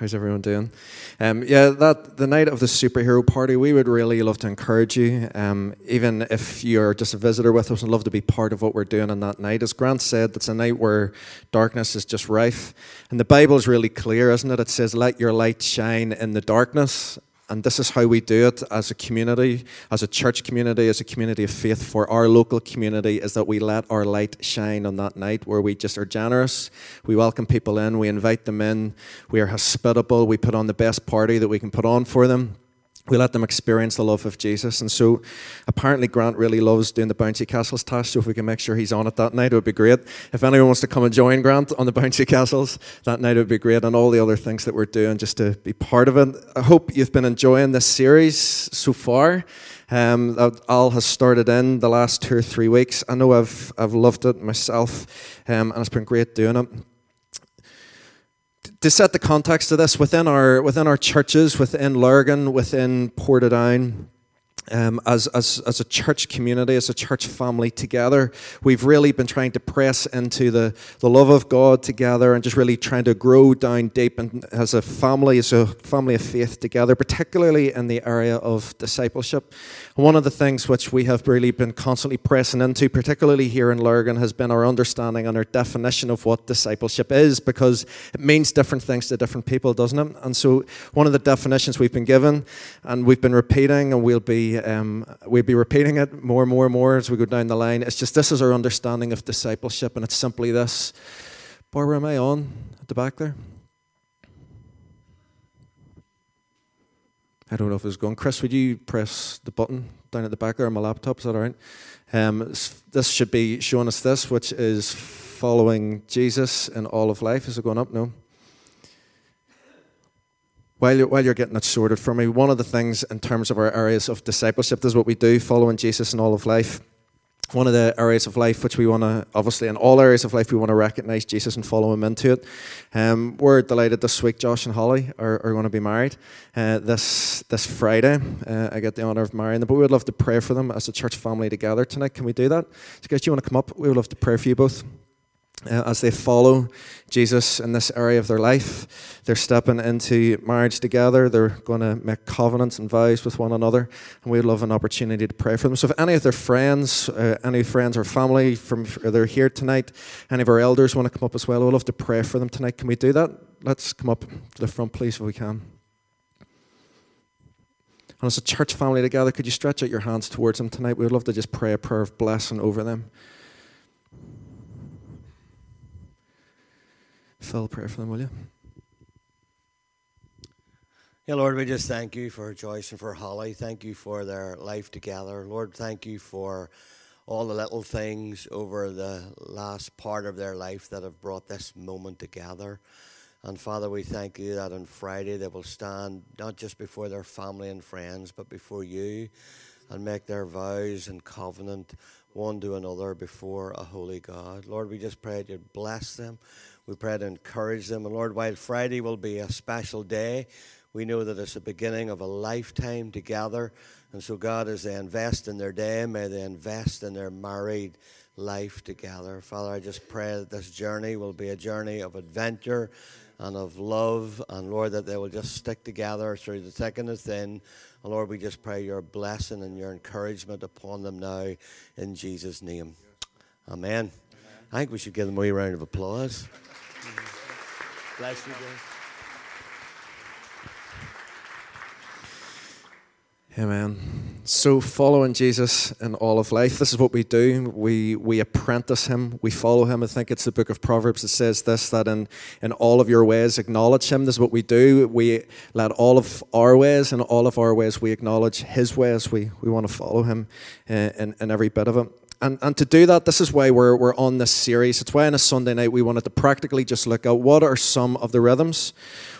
How's everyone doing? Um, yeah, that the night of the superhero party, we would really love to encourage you. Um, even if you're just a visitor with us, I'd love to be part of what we're doing on that night. As Grant said, it's a night where darkness is just rife, and the Bible is really clear, isn't it? It says, "Let your light shine in the darkness." And this is how we do it as a community, as a church community, as a community of faith for our local community, is that we let our light shine on that night where we just are generous. We welcome people in, we invite them in, we are hospitable, we put on the best party that we can put on for them we let them experience the love of Jesus. And so apparently Grant really loves doing the bouncy castles task, so if we can make sure he's on it that night, it would be great. If anyone wants to come and join Grant on the bouncy castles, that night it would be great, and all the other things that we're doing just to be part of it. I hope you've been enjoying this series so far. Um, that Al has started in the last two or three weeks. I know I've, I've loved it myself, um, and it's been great doing it to set the context of this within our within our churches, within Lurgan, within Portadown, um, as, as, as a church community, as a church family together, we've really been trying to press into the, the love of God together and just really trying to grow down deep and as a family, as a family of faith together, particularly in the area of discipleship. One of the things which we have really been constantly pressing into, particularly here in Lurgan, has been our understanding and our definition of what discipleship is because it means different things to different people, doesn't it? And so one of the definitions we've been given and we've been repeating and we'll be um, we'd be repeating it more and more and more as we go down the line. It's just this is our understanding of discipleship, and it's simply this. Barbara, am I on at the back there? I don't know if it's going. Chris, would you press the button down at the back there on my laptop? Is that all right? Um, this should be showing us this, which is following Jesus in all of life. Is it going up? No while you're, while you're getting it sorted for me, one of the things in terms of our areas of discipleship, is what we do, following Jesus in all of life. One of the areas of life which we want to, obviously, in all areas of life, we want to recognize Jesus and follow him into it. Um, we're delighted this week, Josh and Holly are, are going to be married uh, this this Friday. Uh, I get the honor of marrying them, but we would love to pray for them as a church family together tonight. Can we do that? So, guys, do you want to come up? We would love to pray for you both uh, as they follow Jesus in this area of their life. They're stepping into marriage together. They're going to make covenants and vows with one another. And we'd love an opportunity to pray for them. So, if any of their friends, uh, any friends or family from they're here tonight, any of our elders want to come up as well, we'd love to pray for them tonight. Can we do that? Let's come up to the front, please, if we can. And as a church family together, could you stretch out your hands towards them tonight? We'd love to just pray a prayer of blessing over them. Phil, pray for them, will you? Yeah, Lord, we just thank you for Joyce and for Holly. Thank you for their life together. Lord, thank you for all the little things over the last part of their life that have brought this moment together. And Father, we thank you that on Friday they will stand not just before their family and friends, but before you and make their vows and covenant one to another before a holy God. Lord, we just pray that you'd bless them. We pray to encourage them. And Lord, while Friday will be a special day, we know that it's the beginning of a lifetime together. And so, God, as they invest in their day, may they invest in their married life together. Father, I just pray that this journey will be a journey of adventure and of love. And Lord, that they will just stick together through the thick and the thin. And Lord, we just pray your blessing and your encouragement upon them now in Jesus' name. Amen. I think we should give them a wee round of applause. Bless you, guys. Amen. So, following Jesus in all of life, this is what we do. We, we apprentice him, we follow him. I think it's the book of Proverbs that says this that in, in all of your ways, acknowledge him. This is what we do. We let all of our ways and all of our ways, we acknowledge his ways. We, we want to follow him in, in, every bit of it. And, and to do that, this is why we're, we're on this series. It's why on a Sunday night we wanted to practically just look at what are some of the rhythms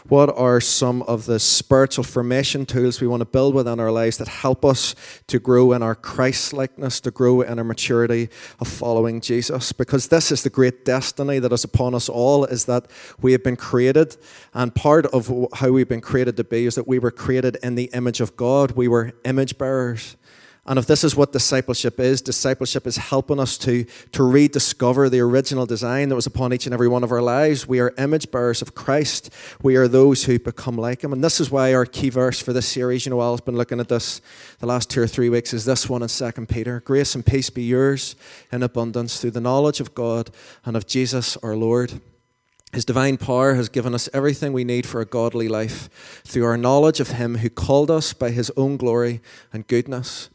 What are some of the spiritual formation tools we want to build within our lives that help us to grow in our Christ likeness, to grow in our maturity of following Jesus? Because this is the great destiny that is upon us all, is that we have been created, and part of how we've been created to be is that we were created in the image of God. We were image bearers. And if this is what discipleship is, discipleship is helping us to, to rediscover the original design that was upon each and every one of our lives. We are image bearers of Christ. We are those who become like Him. And this is why our key verse for this series, you know, I've been looking at this the last two or three weeks, is this one in 2 Peter. Grace and peace be yours in abundance through the knowledge of God and of Jesus our Lord. His divine power has given us everything we need for a godly life through our knowledge of Him who called us by His own glory and goodness.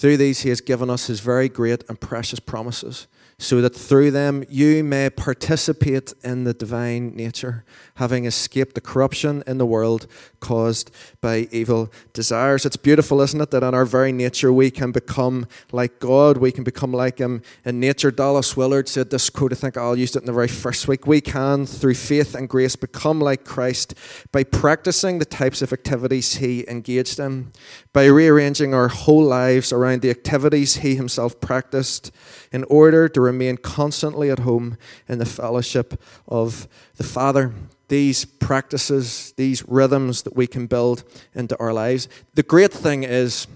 Through these, He has given us His very great and precious promises, so that through them you may participate in the divine nature, having escaped the corruption in the world caused by evil desires. It's beautiful, isn't it, that in our very nature we can become like God, we can become like Him in nature. Dallas Willard said this quote, I think I'll used it in the very first week. We can, through faith and grace, become like Christ by practicing the types of activities He engaged in, by rearranging our whole lives around the activities He Himself practiced in order to remain constantly at home in the fellowship of the Father these practices, these rhythms that we can build into our lives. The great thing is,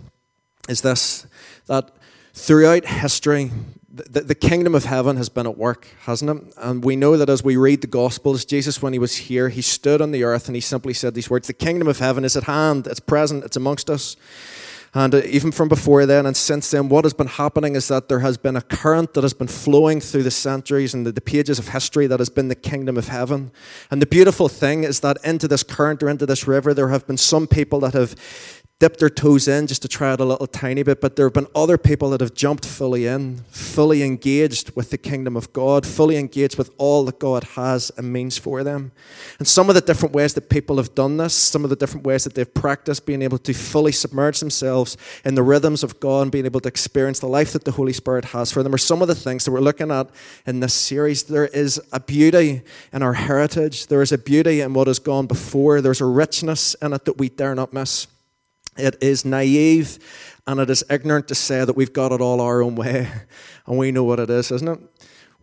is this that throughout history, the, the kingdom of heaven has been at work, hasn't it? And we know that as we read the Gospels, Jesus, when he was here, he stood on the earth and he simply said these words The kingdom of heaven is at hand, it's present, it's amongst us. And uh, even from before then and since then, what has been happening is that there has been a current that has been flowing through the centuries and the, the pages of history that has been the kingdom of heaven. And the beautiful thing is that into this current or into this river, there have been some people that have dipped their toes in just to try it a little tiny bit, but there have been other people that have jumped fully in, fully engaged with the kingdom of God, fully engaged with all that God has and means for them. And some of the different ways that people have done this, some of the different ways that they've practiced being able to fully submerge themselves in the rhythms of God and being able to experience the life that the Holy Spirit has for them, are some of the things that we're looking at in this series. There is a beauty in our heritage, there is a beauty in what has gone before, there's a richness in it that we dare not miss. It is naive and it is ignorant to say that we've got it all our own way. And we know what it is, isn't it?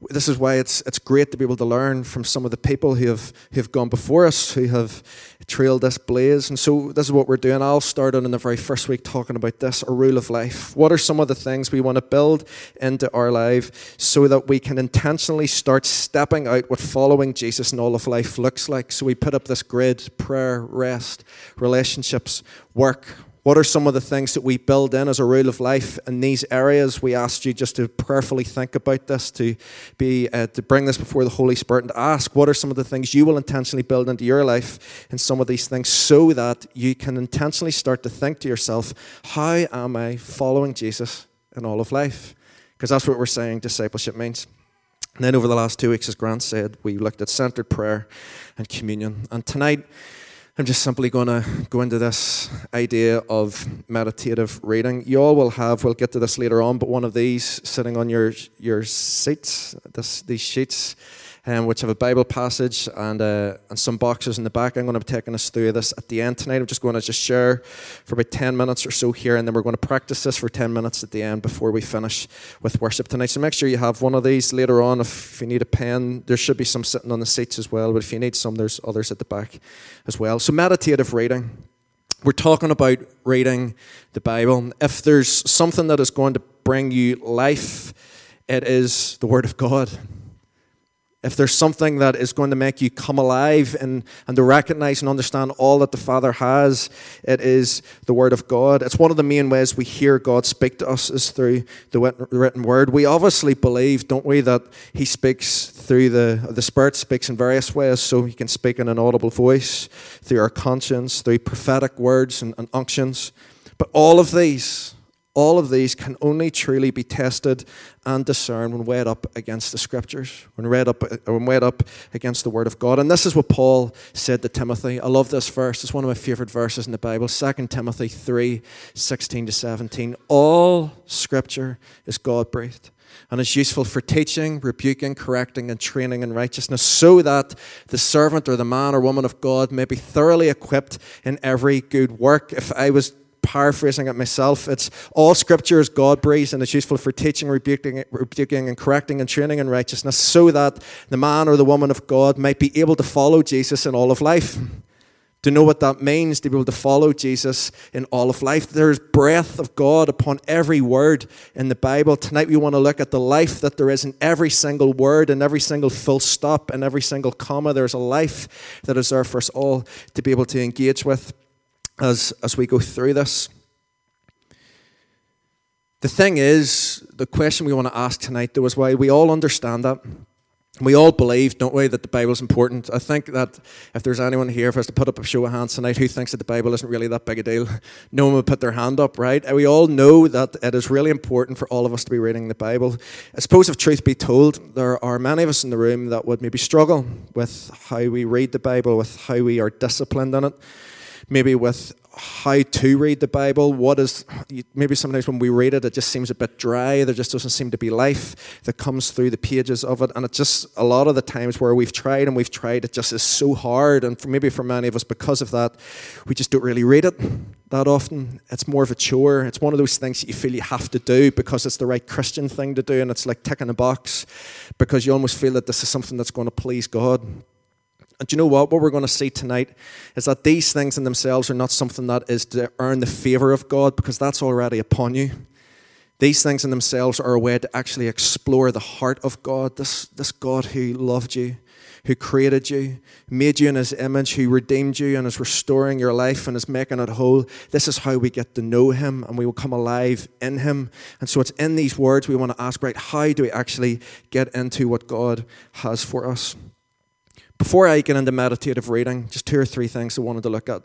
This is why it's, it's great to be able to learn from some of the people who have, who have gone before us, who have trailed this blaze. And so, this is what we're doing. I'll start on in the very first week talking about this a rule of life. What are some of the things we want to build into our life so that we can intentionally start stepping out what following Jesus in all of life looks like? So, we put up this grid prayer, rest, relationships, work, what are some of the things that we build in as a rule of life in these areas? We asked you just to prayerfully think about this, to be uh, to bring this before the Holy Spirit, and to ask what are some of the things you will intentionally build into your life in some of these things, so that you can intentionally start to think to yourself, "How am I following Jesus in all of life?" Because that's what we're saying discipleship means. And then over the last two weeks, as Grant said, we looked at centered prayer and communion, and tonight. I'm just simply going to go into this idea of meditative reading. You all will have, we'll get to this later on, but one of these sitting on your, your seats, this, these sheets um, which have a Bible passage and, uh, and some boxes in the back. I'm going to be taking us through this at the end tonight. I'm just going to just share for about 10 minutes or so here, and then we're going to practice this for 10 minutes at the end before we finish with worship tonight. So make sure you have one of these later on. If you need a pen, there should be some sitting on the seats as well, but if you need some, there's others at the back as well. So meditative reading. We're talking about reading the Bible. If there's something that is going to bring you life, it is the Word of God if there's something that is going to make you come alive and, and to recognize and understand all that the Father has, it is the Word of God. It's one of the main ways we hear God speak to us is through the written Word. We obviously believe, don't we, that He speaks through the, the Spirit speaks in various ways, so He can speak in an audible voice, through our conscience, through prophetic words and, and unctions. But all of these, all of these can only truly be tested and discerned when weighed up against the scriptures, when read up, when weighed up against the word of God. And this is what Paul said to Timothy. I love this verse. It's one of my favorite verses in the Bible. 2 Timothy 3 16 to 17. All scripture is God breathed and is useful for teaching, rebuking, correcting, and training in righteousness, so that the servant or the man or woman of God may be thoroughly equipped in every good work. If I was paraphrasing it myself, it's all scripture is God breathed and it's useful for teaching, rebuking, rebuking, and correcting and training in righteousness, so that the man or the woman of God might be able to follow Jesus in all of life to know what that means to be able to follow Jesus in all of life. There's breath of God upon every word in the Bible. Tonight we want to look at the life that there is in every single word and every single full stop and every single comma. There's a life that is there for us all to be able to engage with as, as we go through this. The thing is, the question we want to ask tonight, though, is why we all understand that. We all believe, don't we, that the Bible is important. I think that if there's anyone here, I was to put up a show of hands tonight, who thinks that the Bible isn't really that big a deal, no one would put their hand up, right? We all know that it is really important for all of us to be reading the Bible. I suppose, if truth be told, there are many of us in the room that would maybe struggle with how we read the Bible, with how we are disciplined in it, maybe with how to read the Bible. What is maybe sometimes when we read it, it just seems a bit dry. There just doesn't seem to be life that comes through the pages of it, and it's just a lot of the times where we've tried and we've tried, it just is so hard. And for, maybe for many of us, because of that, we just don't really read it that often. It's more of a chore. It's one of those things that you feel you have to do because it's the right Christian thing to do, and it's like ticking a box because you almost feel that this is something that's going to please God. And do you know what? What we're going to see tonight is that these things in themselves are not something that is to earn the favor of God because that's already upon you. These things in themselves are a way to actually explore the heart of God, this, this God who loved you, who created you, made you in his image, who redeemed you and is restoring your life and is making it whole. This is how we get to know him and we will come alive in him. And so it's in these words we want to ask, right, how do we actually get into what God has for us? Before I get into meditative reading, just two or three things I wanted to look at.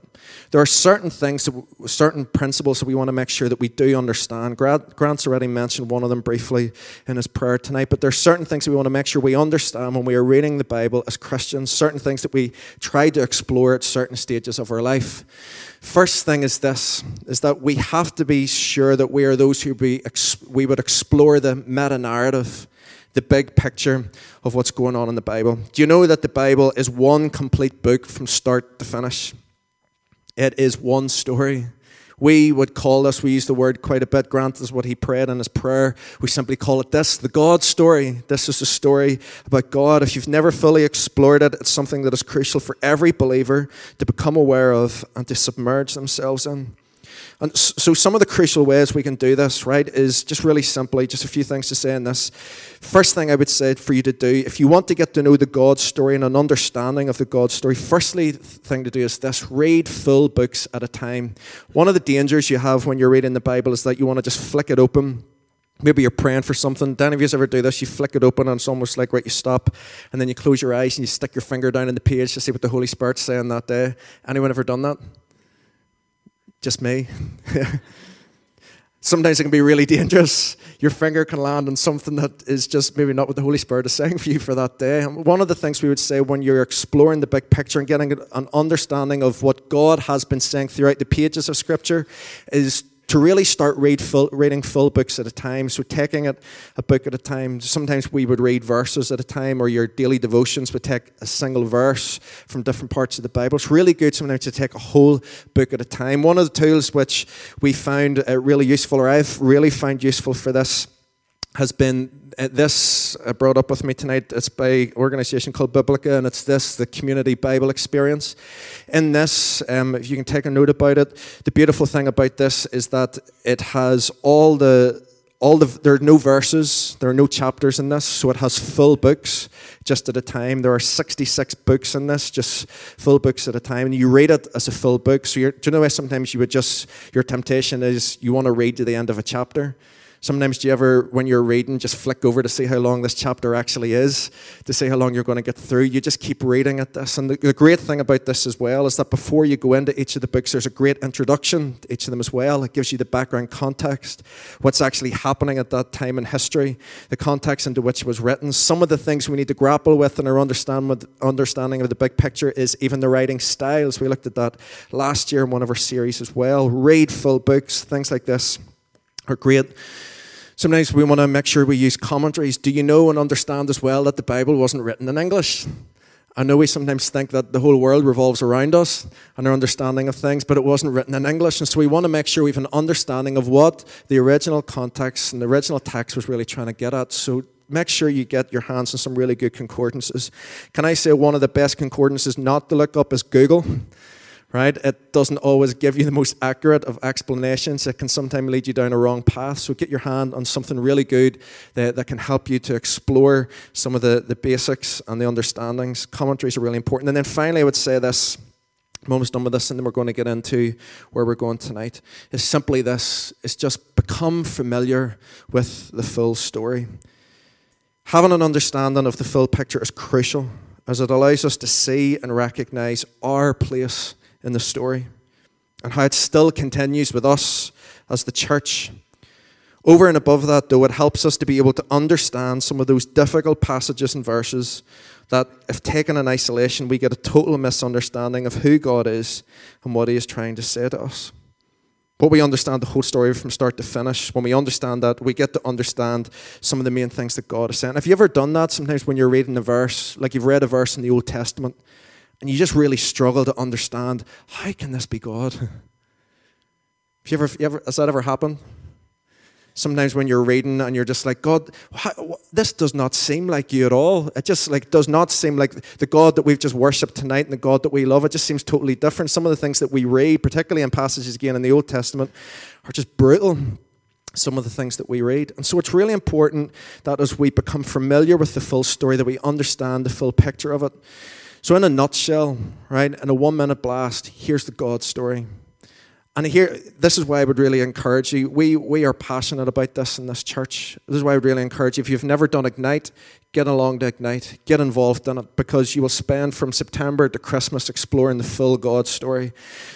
There are certain things, certain principles that we want to make sure that we do understand. Grant's already mentioned one of them briefly in his prayer tonight, but there are certain things that we want to make sure we understand when we are reading the Bible as Christians, certain things that we try to explore at certain stages of our life. First thing is this, is that we have to be sure that we are those who be, we would explore the meta-narrative the big picture of what's going on in the Bible. Do you know that the Bible is one complete book from start to finish? It is one story. We would call this, we use the word quite a bit. Grant is what he prayed in his prayer. We simply call it this the God story. This is a story about God. If you've never fully explored it, it's something that is crucial for every believer to become aware of and to submerge themselves in. And so, some of the crucial ways we can do this, right, is just really simply, just a few things to say in this. First thing I would say for you to do, if you want to get to know the God story and an understanding of the God story, firstly, thing to do is this read full books at a time. One of the dangers you have when you're reading the Bible is that you want to just flick it open. Maybe you're praying for something. Do any of you ever do this? You flick it open and it's almost like, right, you stop and then you close your eyes and you stick your finger down in the page to see what the Holy Spirit's saying that day. Anyone ever done that? Just me. Sometimes it can be really dangerous. Your finger can land on something that is just maybe not what the Holy Spirit is saying for you for that day. And one of the things we would say when you're exploring the big picture and getting an understanding of what God has been saying throughout the pages of Scripture is to really start read full, reading full books at a time. So taking it a book at a time. Sometimes we would read verses at a time, or your daily devotions would take a single verse from different parts of the Bible. It's really good sometimes to take a whole book at a time. One of the tools which we found uh, really useful, or I've really found useful for this, has been uh, this uh, brought up with me tonight. It's by an organization called Biblica, and it's this the Community Bible Experience. In this, um, if you can take a note about it, the beautiful thing about this is that it has all the all the there are no verses, there are no chapters in this, so it has full books just at a time. There are 66 books in this, just full books at a time. And you read it as a full book. So do you know why sometimes you would just your temptation is you want to read to the end of a chapter. Sometimes do you ever, when you're reading, just flick over to see how long this chapter actually is, to see how long you're going to get through? You just keep reading at this. And the, the great thing about this as well is that before you go into each of the books, there's a great introduction to each of them as well. It gives you the background context, what's actually happening at that time in history, the context into which it was written. Some of the things we need to grapple with in our understand, understanding of the big picture is even the writing styles. We looked at that last year in one of our series as well. Read full books, things like this are great Sometimes we want to make sure we use commentaries. Do you know and understand as well that the Bible wasn't written in English? I know we sometimes think that the whole world revolves around us and our understanding of things, but it wasn't written in English. And so we want to make sure we have an understanding of what the original context and the original text was really trying to get at. So make sure you get your hands on some really good concordances. Can I say one of the best concordances not to look up is Google? Right? It doesn't always give you the most accurate of explanations. It can sometimes lead you down a wrong path. So get your hand on something really good that, that can help you to explore some of the, the basics and the understandings. Commentaries are really important. And then finally, I would say this. I'm almost done with this, and then we're going to get into where we're going tonight. Is simply this: it's just become familiar with the full story. Having an understanding of the full picture is crucial, as it allows us to see and recognize our place in the story and how it still continues with us as the church. Over and above that, though, it helps us to be able to understand some of those difficult passages and verses that, if taken in isolation, we get a total misunderstanding of who God is and what He is trying to say to us. But we understand the whole story from start to finish. When we understand that, we get to understand some of the main things that God is saying. Have you ever done that sometimes when you're reading a verse, like you've read a verse in the Old Testament, and you just really struggle to understand how can this be God? Have you ever, you ever has that ever happened? Sometimes when you're reading and you're just like, God, how, this does not seem like you at all. It just like does not seem like the God that we've just worshipped tonight and the God that we love. It just seems totally different. Some of the things that we read, particularly in passages again in the Old Testament, are just brutal some of the things that we read. And so it's really important that as we become familiar with the full story, that we understand the full picture of it. So, in a nutshell, right, in a one minute blast, here's the God story. And here, this is why I would really encourage you. We, we are passionate about this in this church. This is why I would really encourage you. If you've never done Ignite, get along to Ignite, get involved in it, because you will spend from September to Christmas exploring the full God story.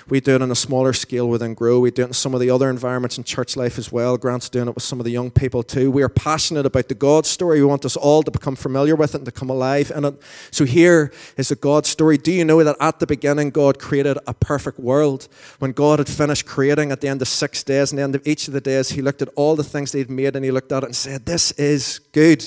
We do it on a smaller scale within Grow. We do it in some of the other environments in church life as well. Grant's doing it with some of the young people too. We are passionate about the God story. We want us all to become familiar with it and to come alive in it. So here is the God story. Do you know that at the beginning, God created a perfect world? When God had finished creating at the end of six days, and the end of each of the days, He looked at all the things He'd made and He looked at it and said, This is good.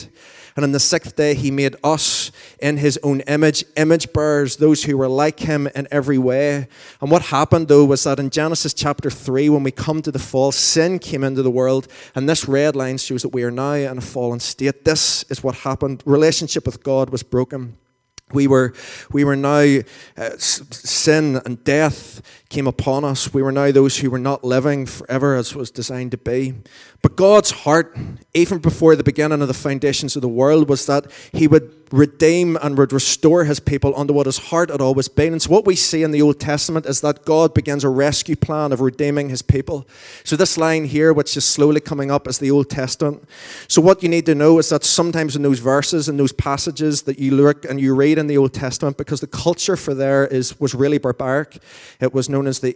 And on the sixth day, he made us in his own image, image bearers, those who were like him in every way. And what happened, though, was that in Genesis chapter 3, when we come to the fall, sin came into the world. And this red line shows that we are now in a fallen state. This is what happened. Relationship with God was broken. We were, we were now, uh, sin and death came upon us. We were now those who were not living forever as was designed to be. But God's heart, even before the beginning of the foundations of the world, was that He would redeem and would restore His people unto what His heart had always been. And so, what we see in the Old Testament is that God begins a rescue plan of redeeming His people. So, this line here, which is slowly coming up, is the Old Testament. So, what you need to know is that sometimes in those verses and those passages that you look and you read in the Old Testament, because the culture for there is was really barbaric, it was known as the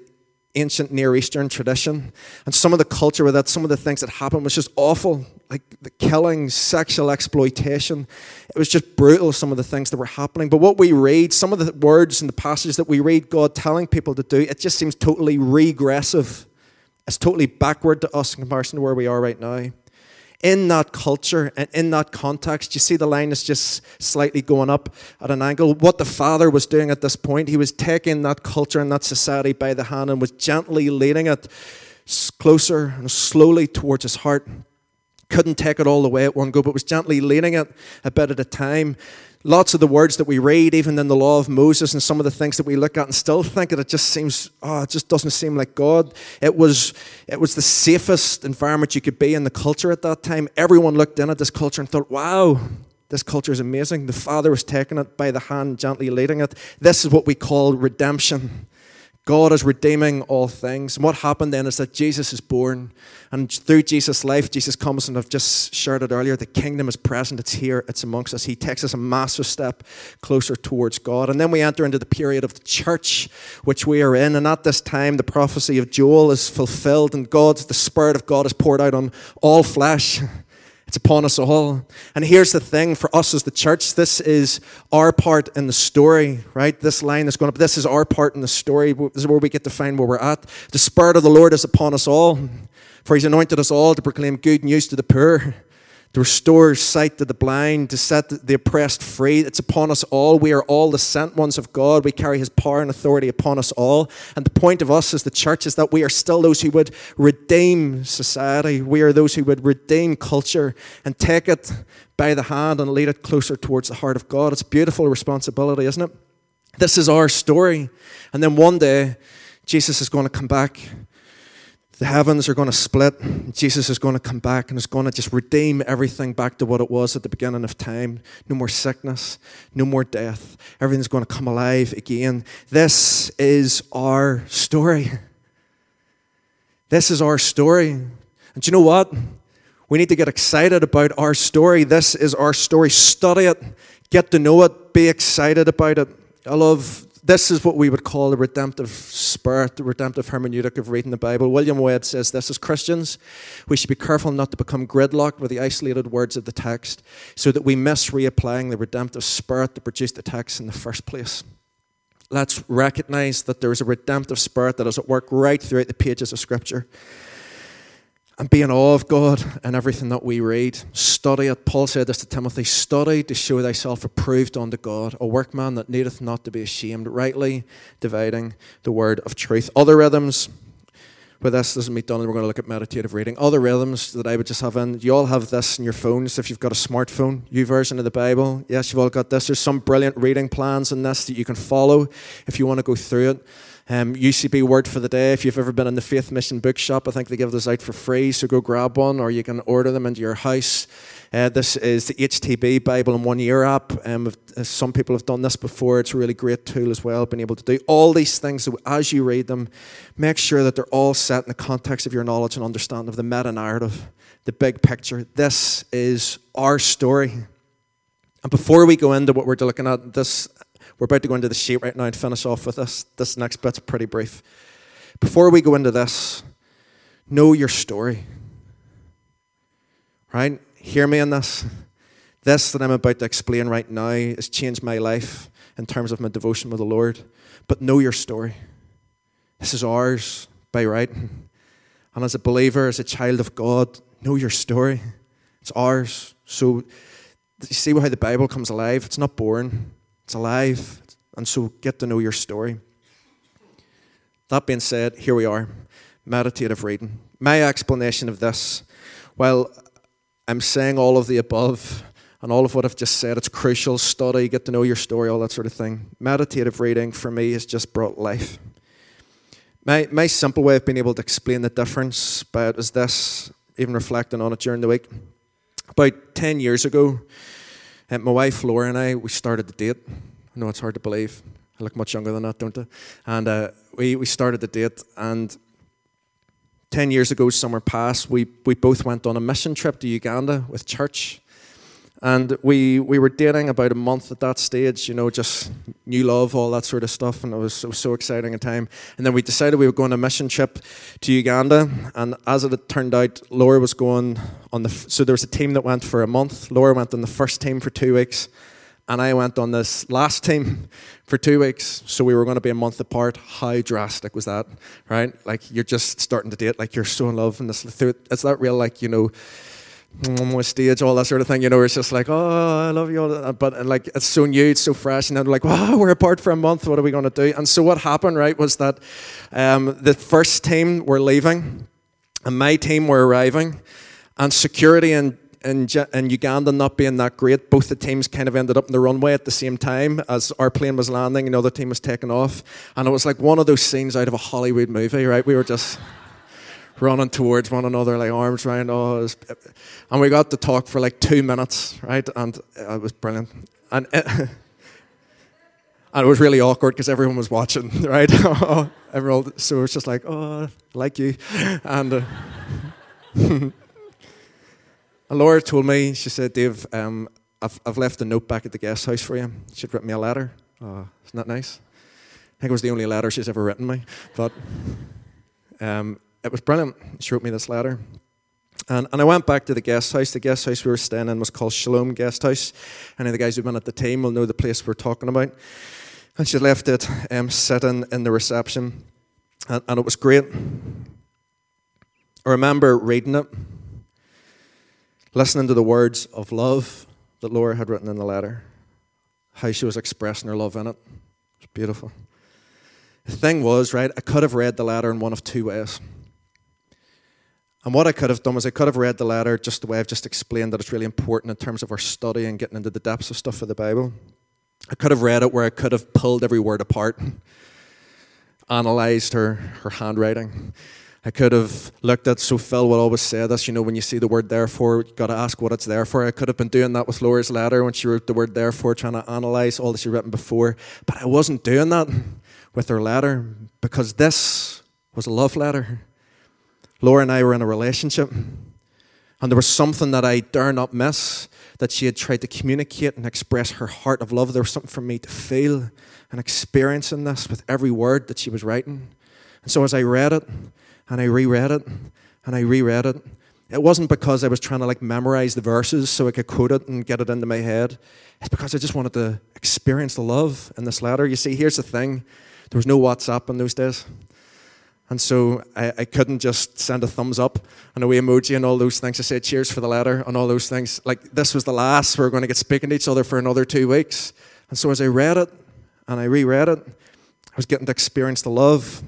ancient Near Eastern tradition. And some of the culture with that, some of the things that happened was just awful. Like the killing, sexual exploitation. It was just brutal, some of the things that were happening. But what we read, some of the words and the passages that we read God telling people to do, it just seems totally regressive. It's totally backward to us in comparison to where we are right now in that culture and in that context, you see the line is just slightly going up at an angle. What the father was doing at this point, he was taking that culture and that society by the hand and was gently leading it closer and slowly towards his heart. Couldn't take it all the way at one go, but was gently leading it a bit at a time lots of the words that we read, even in the law of Moses and some of the things that we look at and still think that it just seems, oh, it just doesn't seem like God. It was, it was the safest environment you could be in the culture at that time. Everyone looked in at this culture and thought, wow, this culture is amazing. The Father was taking it by the hand, gently leading it. This is what we call redemption. God is redeeming all things. And what happened then is that Jesus is born. And through Jesus' life, Jesus comes, and I've just shared it earlier, the kingdom is present, it's here, it's amongst us. He takes us a massive step closer towards God. And then we enter into the period of the church, which we are in. And at this time, the prophecy of Joel is fulfilled, and God, the Spirit of God is poured out on all flesh. It's upon us all. And here's the thing for us as the church this is our part in the story, right? This line that's going up, this is our part in the story. This is where we get to find where we're at. The Spirit of the Lord is upon us all. For he's anointed us all to proclaim good news to the poor, to restore sight to the blind, to set the oppressed free. It's upon us all. We are all the sent ones of God. We carry his power and authority upon us all. And the point of us as the church is that we are still those who would redeem society. We are those who would redeem culture and take it by the hand and lead it closer towards the heart of God. It's beautiful responsibility, isn't it? This is our story. And then one day, Jesus is going to come back the heavens are going to split. Jesus is going to come back and is going to just redeem everything back to what it was at the beginning of time. No more sickness, no more death. Everything's going to come alive again. This is our story. This is our story. And you know what? We need to get excited about our story. This is our story. Study it, get to know it, be excited about it. I love this is what we would call the redemptive spirit, the redemptive hermeneutic of reading the Bible. William Webb says this as Christians, we should be careful not to become gridlocked with the isolated words of the text so that we miss reapplying the redemptive spirit that produced the text in the first place. Let's recognize that there is a redemptive spirit that is at work right throughout the pages of Scripture and be in awe of God in everything that we read. Study it. Paul said this to Timothy study to show thyself approved unto God, a workman that needeth not to be ashamed, rightly dividing the word of truth. Other rhythms. With this, this is me done, we're going to look at meditative reading. Other rhythms that I would just have in, you all have this in your phones if you've got a smartphone, YouVersion of the Bible. Yes, you've all got this. There's some brilliant reading plans in this that you can follow if you want to go through it. Um, UCB Word for the Day, if you've ever been in the Faith Mission bookshop, I think they give those out for free, so go grab one or you can order them into your house. Uh, this is the HTB Bible in One Year app. Um, uh, some people have done this before. It's a really great tool as well, being able to do all these things. So as you read them, make sure that they're all set in the context of your knowledge and understanding of the meta narrative, the big picture. This is our story. And before we go into what we're looking at, this we're about to go into the sheet right now and finish off with this. This next bit's pretty brief. Before we go into this, know your story. Right? Hear me on this. This that I'm about to explain right now has changed my life in terms of my devotion with the Lord. But know your story. This is ours by right. And as a believer, as a child of God, know your story. It's ours. So you see how the Bible comes alive? It's not boring. It's alive. And so get to know your story. That being said, here we are meditative reading. My explanation of this, well, I'm saying all of the above and all of what I've just said, it's crucial. Study, get to know your story, all that sort of thing. Meditative reading for me has just brought life. My, my simple way of being able to explain the difference by it is this, even reflecting on it during the week. About 10 years ago, uh, my wife Laura and I, we started the date. I know it's hard to believe. I look much younger than that, don't I? And uh, we, we started the date, and 10 years ago, summer past, we, we both went on a mission trip to Uganda with church. And we, we were dating about a month at that stage, you know, just new love, all that sort of stuff. And it was, it was so exciting a time. And then we decided we were going on a mission trip to Uganda. And as it turned out, Laura was going on the. So there was a team that went for a month. Laura went on the first team for two weeks. And I went on this last team for two weeks. So we were going to be a month apart. How drastic was that, right? Like you're just starting to date, like you're so in love. And this, it's that real, like, you know, stage, all that sort of thing. You know, it's just like, oh, I love you. All. But and like, it's so new, it's so fresh, and then like, wow, we're apart for a month. What are we going to do? And so what happened, right, was that um, the first team were leaving, and my team were arriving, and security and in, in Uganda not being that great, both the teams kind of ended up in the runway at the same time as our plane was landing, another team was taking off, and it was like one of those scenes out of a Hollywood movie, right? We were just running towards one another, like arms around. Was, and we got to talk for like two minutes, right? And it was brilliant. And it, and it was really awkward because everyone was watching, right? Everyone, so it was just like, oh, like you. And, uh, Laura told me, she said, Dave, um, I've, I've left a note back at the guest house for you. She'd written me a letter. Oh, isn't that nice? I think it was the only letter she's ever written me. But um, it was brilliant. She wrote me this letter. And, and I went back to the guest house. The guest house we were staying in was called Shalom Guest House. Any of the guys who've been at the team will know the place we're talking about. And she left it um, sitting in the reception. And, and it was great. I remember reading it, listening to the words of love that Laura had written in the letter, how she was expressing her love in it. It's beautiful. The thing was, right, I could have read the letter in one of two ways. And what I could have done was I could have read the letter just the way I've just explained that it's really important in terms of our study and getting into the depths of stuff of the Bible. I could have read it where I could have pulled every word apart, analysed her, her handwriting. I could have looked at, so Phil would always say this, you know, when you see the word therefore, you've got to ask what it's there for. I could have been doing that with Laura's letter when she wrote the word therefore, trying to analyse all that she'd written before. But I wasn't doing that with her letter because this was a love letter. Laura and I were in a relationship, and there was something that I dare not miss that she had tried to communicate and express her heart of love. There was something for me to feel and experience in this with every word that she was writing. And so as I read it, and I reread it, and I reread it, it wasn't because I was trying to like memorize the verses so I could quote it and get it into my head. It's because I just wanted to experience the love in this letter. You see, here's the thing there was no WhatsApp in those days. And so I, I, couldn't just send a thumbs up and a wee emoji and all those things. I said cheers for the letter and all those things. Like this was the last. We are going to get speaking to each other for another two weeks. And so as I read it and I reread it, I was getting to experience the love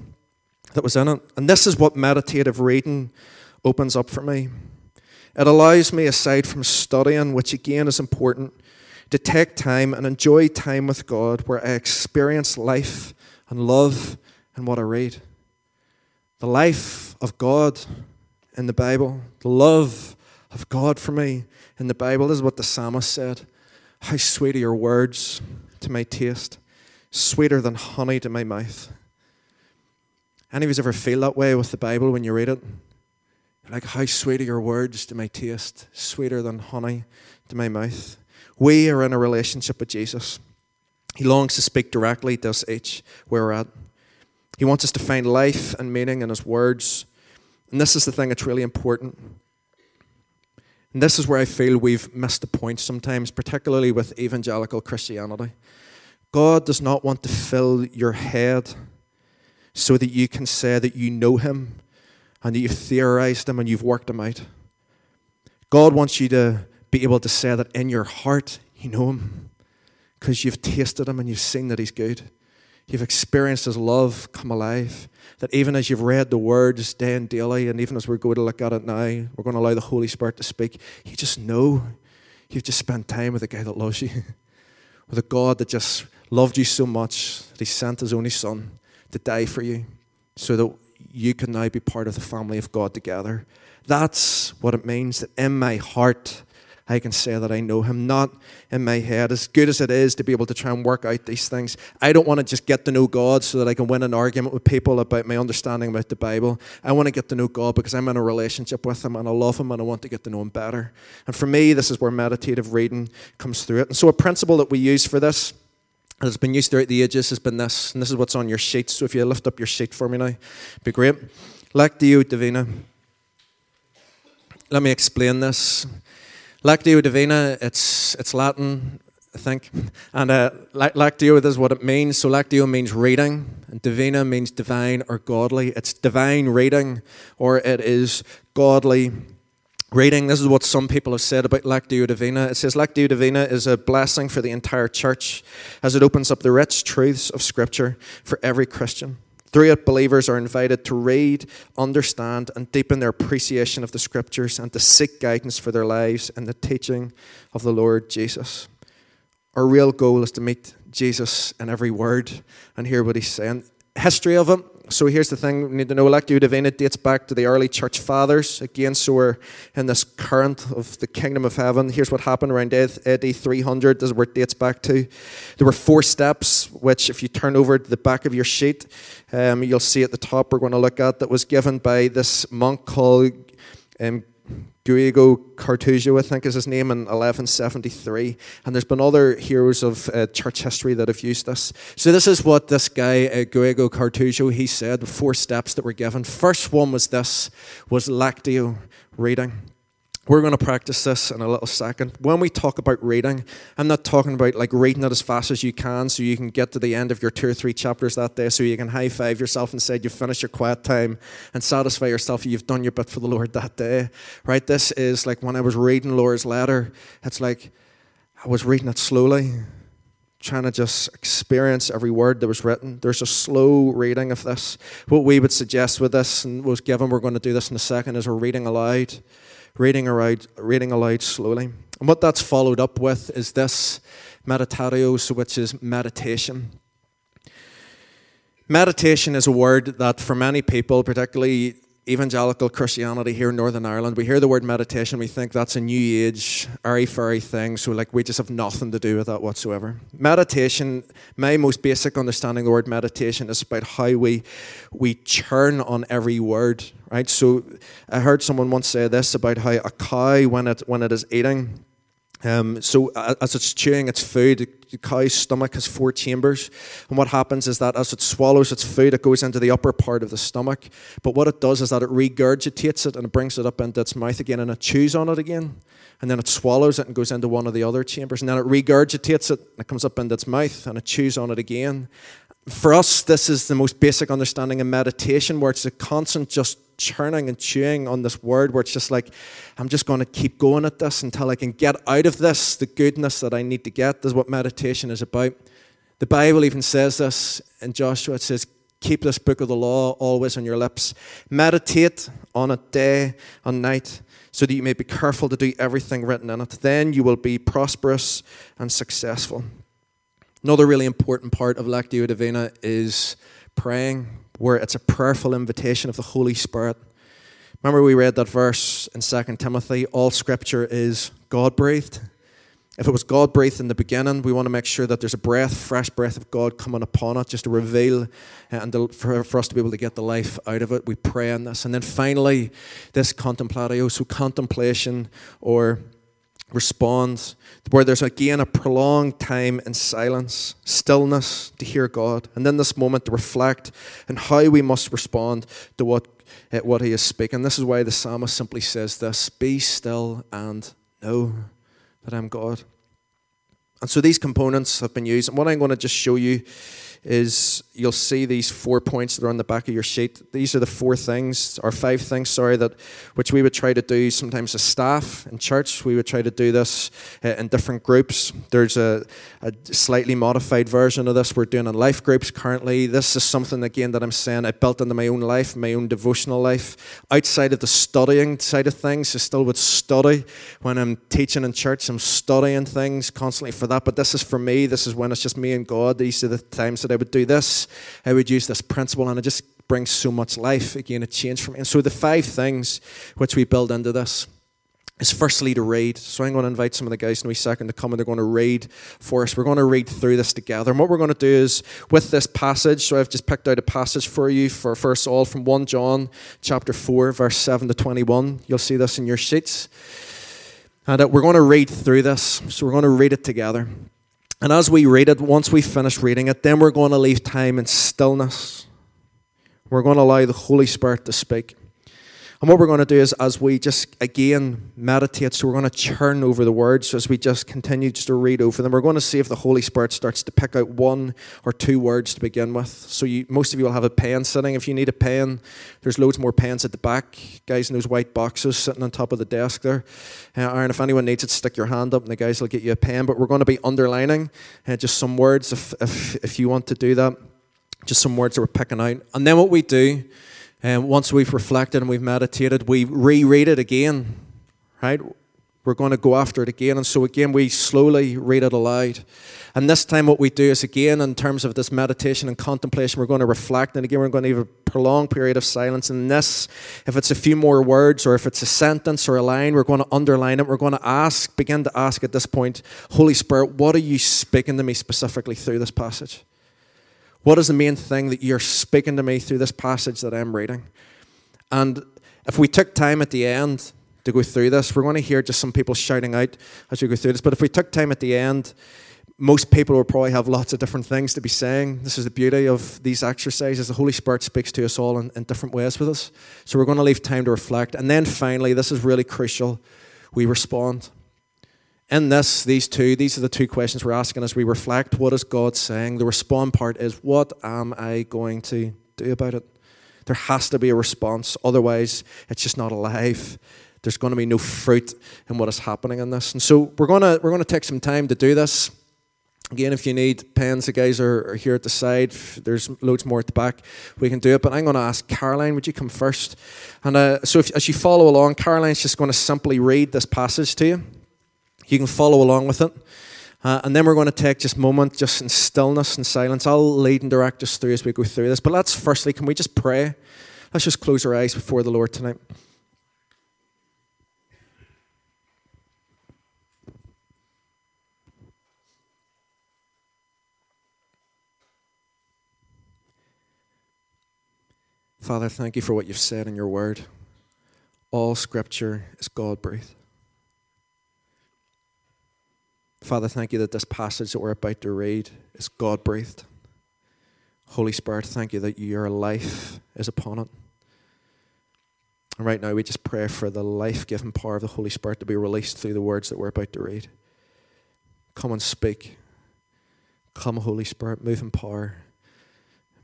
that was in it. And this is what meditative reading opens up for me. It allows me, aside from studying, which again is important, to take time and enjoy time with God where I experience life and love and what I read. The life of God in the Bible, the love of God for me in the Bible this is what the psalmist said. How sweet are your words to my taste, sweeter than honey to my mouth. Any of you ever feel that way with the Bible when you read it? Like, how sweet are your words to my taste, sweeter than honey to my mouth. We are in a relationship with Jesus. He longs to speak directly to us each where we're at. He wants us to find life and meaning in His words. And this is the thing that's really important. And this is where I feel we've missed the point sometimes, particularly with evangelical Christianity. God does not want to fill your head so that you can say that you know Him and that you've theorized Him and you've worked Him out. God wants you to be able to say that in your heart you know Him because you've tasted Him and you've seen that He's good. You've experienced His love come alive. That even as you've read the words day and daily, and even as we're going to look at it now, we're going to allow the Holy Spirit to speak. You just know you've just spent time with a guy that loves you, with a God that just loved you so much that He sent His only Son to die for you so that you can now be part of the family of God together. That's what it means that in my heart, I can say that I know him, not in my head. As good as it is to be able to try and work out these things, I don't want to just get to know God so that I can win an argument with people about my understanding about the Bible. I want to get to know God because I'm in a relationship with him and I love him and I want to get to know him better. And for me, this is where meditative reading comes through it. And so, a principle that we use for this has been used throughout the ages has been this, and this is what's on your sheet. So if you lift up your sheet for me now, be great. Lectio Divina. Let me explain this. Lectio Divina, it's, it's Latin, I think. And uh, Lectio is what it means. So Lectio means reading, and Divina means divine or godly. It's divine reading, or it is godly reading. This is what some people have said about Lectio Divina. It says Lectio Divina is a blessing for the entire church as it opens up the rich truths of Scripture for every Christian. Through it, believers are invited to read, understand, and deepen their appreciation of the Scriptures and to seek guidance for their lives in the teaching of the Lord Jesus. Our real goal is to meet Jesus in every word and hear what he's saying. History of it so here's the thing we need to know Lectio Divina dates back to the early church fathers. Again, so we're in this current of the kingdom of heaven. Here's what happened around AD 300. This is where it dates back to. There were four steps, which, if you turn over to the back of your sheet, um, you'll see at the top we're going to look at, that was given by this monk called um, Guigo Cartujo, I think is his name, in 1173. And there's been other heroes of uh, church history that have used this. So this is what this guy, uh, Guigo Cartujo, he said, the four steps that were given. First one was this, was Lectio, reading. We're going to practice this in a little second. When we talk about reading, I'm not talking about like reading it as fast as you can so you can get to the end of your two or three chapters that day so you can high five yourself and say you've finished your quiet time and satisfy yourself you've done your bit for the Lord that day. Right? This is like when I was reading Laura's letter, it's like I was reading it slowly, trying to just experience every word that was written. There's a slow reading of this. What we would suggest with this, and was given, we're going to do this in a second, is we're reading aloud reading aloud, reading aloud slowly. And what that's followed up with is this meditatio, which is meditation. Meditation is a word that for many people, particularly evangelical Christianity here in Northern Ireland, we hear the word meditation, we think that's a new age, airy fairy thing, so like we just have nothing to do with that whatsoever. Meditation, my most basic understanding of the word meditation is about how we we churn on every word, right? So I heard someone once say this about how a cow when it when it is eating um, so as it's chewing its food, the cow's stomach has four chambers, and what happens is that as it swallows its food, it goes into the upper part of the stomach. But what it does is that it regurgitates it and it brings it up into its mouth again, and it chews on it again, and then it swallows it and goes into one of the other chambers, and then it regurgitates it and it comes up into its mouth and it chews on it again. For us, this is the most basic understanding of meditation, where it's a constant just churning and chewing on this word where it's just like, I'm just going to keep going at this until I can get out of this the goodness that I need to get. This is what meditation is about. The Bible even says this in Joshua. It says, Keep this book of the law always on your lips. Meditate on it day and night so that you may be careful to do everything written in it. Then you will be prosperous and successful. Another really important part of Lectio Divina is praying where it's a prayerful invitation of the Holy Spirit. Remember, we read that verse in 2 Timothy all scripture is God breathed. If it was God breathed in the beginning, we want to make sure that there's a breath, fresh breath of God coming upon it, just to reveal uh, and to, for, for us to be able to get the life out of it. We pray in this. And then finally, this contemplatio, so contemplation or responds, where there's again a prolonged time in silence, stillness to hear God, and then this moment to reflect on how we must respond to what, uh, what He is speaking. This is why the psalmist simply says this Be still and know that I'm God. And so these components have been used, and what I'm going to just show you is you'll see these four points that are on the back of your sheet. These are the four things, or five things, sorry, that which we would try to do sometimes as staff in church. We would try to do this uh, in different groups. There's a, a slightly modified version of this we're doing in life groups currently. This is something, again, that I'm saying I built into my own life, my own devotional life. Outside of the studying side of things, I still would study. When I'm teaching in church, I'm studying things constantly for that. But this is for me. This is when it's just me and God. These are the times that I would do this, I would use this principle, and it just brings so much life. Again, a change for me. And so the five things which we build into this is firstly to read. So I'm going to invite some of the guys in a second to come and they're going to read for us. We're going to read through this together. And what we're going to do is with this passage, so I've just picked out a passage for you for first all from 1 John chapter 4, verse 7 to 21. You'll see this in your sheets. And uh, we're going to read through this. So we're going to read it together. And as we read it, once we finish reading it, then we're going to leave time in stillness. We're going to allow the Holy Spirit to speak. And what we're going to do is, as we just again meditate, so we're going to churn over the words as we just continue just to read over them. We're going to see if the Holy Spirit starts to pick out one or two words to begin with. So, you, most of you will have a pen sitting. If you need a pen, there's loads more pens at the back, guys in those white boxes sitting on top of the desk there. Uh, Aaron, if anyone needs it, stick your hand up and the guys will get you a pen. But we're going to be underlining uh, just some words if, if, if you want to do that. Just some words that we're picking out. And then what we do and once we've reflected and we've meditated, we reread it again, right? We're going to go after it again. And so, again, we slowly read it aloud. And this time, what we do is, again, in terms of this meditation and contemplation, we're going to reflect. And again, we're going to have a prolonged period of silence. And this, if it's a few more words or if it's a sentence or a line, we're going to underline it. We're going to ask, begin to ask at this point, Holy Spirit, what are you speaking to me specifically through this passage? What is the main thing that you're speaking to me through this passage that I'm reading? And if we took time at the end to go through this, we're going to hear just some people shouting out as we go through this. But if we took time at the end, most people will probably have lots of different things to be saying. This is the beauty of these exercises. The Holy Spirit speaks to us all in, in different ways with us. So we're going to leave time to reflect. And then finally, this is really crucial. we respond. In this, these two, these are the two questions we're asking as we reflect. What is God saying? The respond part is, what am I going to do about it? There has to be a response. Otherwise, it's just not alive. There's going to be no fruit in what is happening in this. And so we're going to, we're going to take some time to do this. Again, if you need pens, the guys are, here at the side. There's loads more at the back. We can do it. But I'm going to ask Caroline, would you come first? And uh, so if, as you follow along, Caroline's just going to simply read this passage to you. You can follow along with it. Uh, and then we're going to take just a moment, just in stillness and silence. I'll lead and direct us through as we go through this. But let's firstly, can we just pray? Let's just close our eyes before the Lord tonight. Father, thank you for what you've said in your word. All scripture is God breathed. Father, thank you that this passage that we're about to read is God breathed. Holy Spirit, thank you that your life is upon it. And right now, we just pray for the life giving power of the Holy Spirit to be released through the words that we're about to read. Come and speak. Come, Holy Spirit, move in power,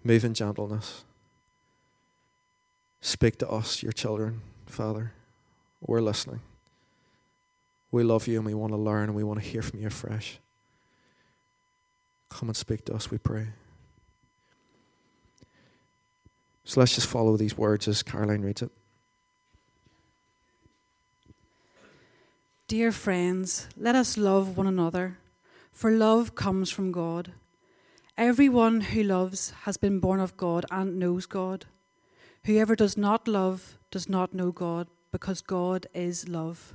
move in gentleness. Speak to us, your children, Father. We're listening. We love you and we want to learn and we want to hear from you afresh. Come and speak to us, we pray. So let's just follow these words as Caroline reads it. Dear friends, let us love one another, for love comes from God. Everyone who loves has been born of God and knows God. Whoever does not love does not know God, because God is love.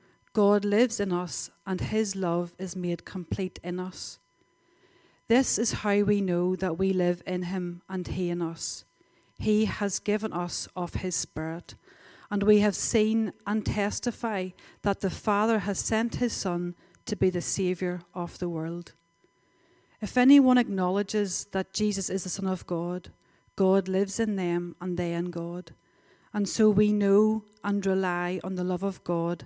God lives in us, and his love is made complete in us. This is how we know that we live in him and he in us. He has given us of his Spirit, and we have seen and testify that the Father has sent his Son to be the Saviour of the world. If anyone acknowledges that Jesus is the Son of God, God lives in them and they in God. And so we know and rely on the love of God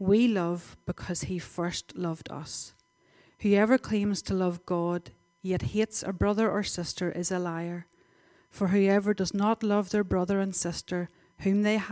We love because he first loved us. Whoever claims to love God yet hates a brother or sister is a liar. For whoever does not love their brother and sister whom they